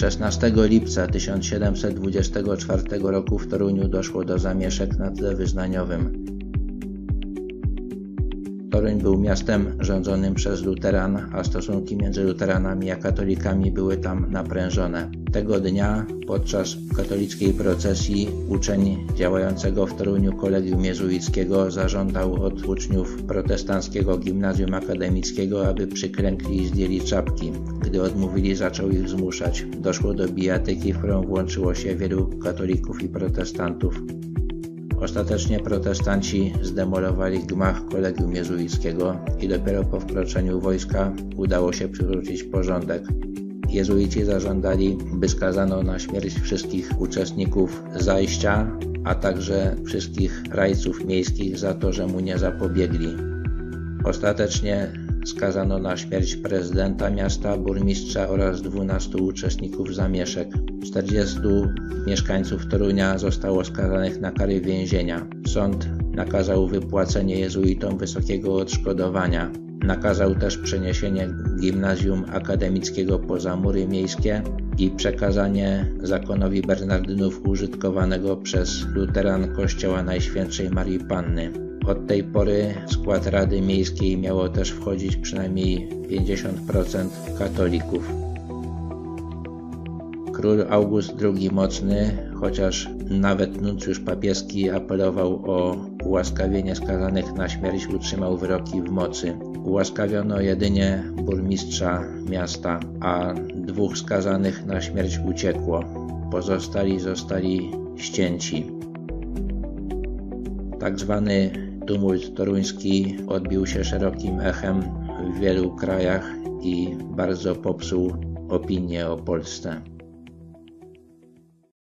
16 lipca 1724 roku w Toruniu doszło do zamieszek na tle wyznaniowym. Toruń był miastem rządzonym przez luteran, a stosunki między luteranami a katolikami były tam naprężone. Tego dnia podczas katolickiej procesji uczeń działającego w Toruniu kolegium jezuickiego zażądał od uczniów protestanckiego gimnazjum akademickiego, aby przyklękli i zdjęli czapki. Gdy odmówili, zaczął ich zmuszać. Doszło do bijatyki, w którą włączyło się wielu katolików i protestantów. Ostatecznie protestanci zdemolowali gmach kolegium jezuickiego i dopiero po wkroczeniu wojska udało się przywrócić porządek. Jezuici zażądali, by skazano na śmierć wszystkich uczestników zajścia, a także wszystkich rajców miejskich za to, że mu nie zapobiegli. Ostatecznie skazano na śmierć prezydenta miasta, burmistrza oraz 12 uczestników zamieszek. 40 mieszkańców Torunia zostało skazanych na kary więzienia. Sąd nakazał wypłacenie jezuitom wysokiego odszkodowania. Nakazał też przeniesienie gimnazjum akademickiego poza mury miejskie i przekazanie zakonowi Bernardynów użytkowanego przez luteran kościoła Najświętszej Marii Panny. Od tej pory w skład Rady Miejskiej miało też wchodzić przynajmniej 50% katolików. Król August II Mocny, chociaż nawet nuncjusz papieski apelował o ułaskawienie skazanych na śmierć, utrzymał wyroki w mocy. Ułaskawiono jedynie burmistrza miasta, a dwóch skazanych na śmierć uciekło. Pozostali zostali ścięci. Tak zwany tumult toruński odbił się szerokim echem w wielu krajach i bardzo popsuł opinię o Polsce.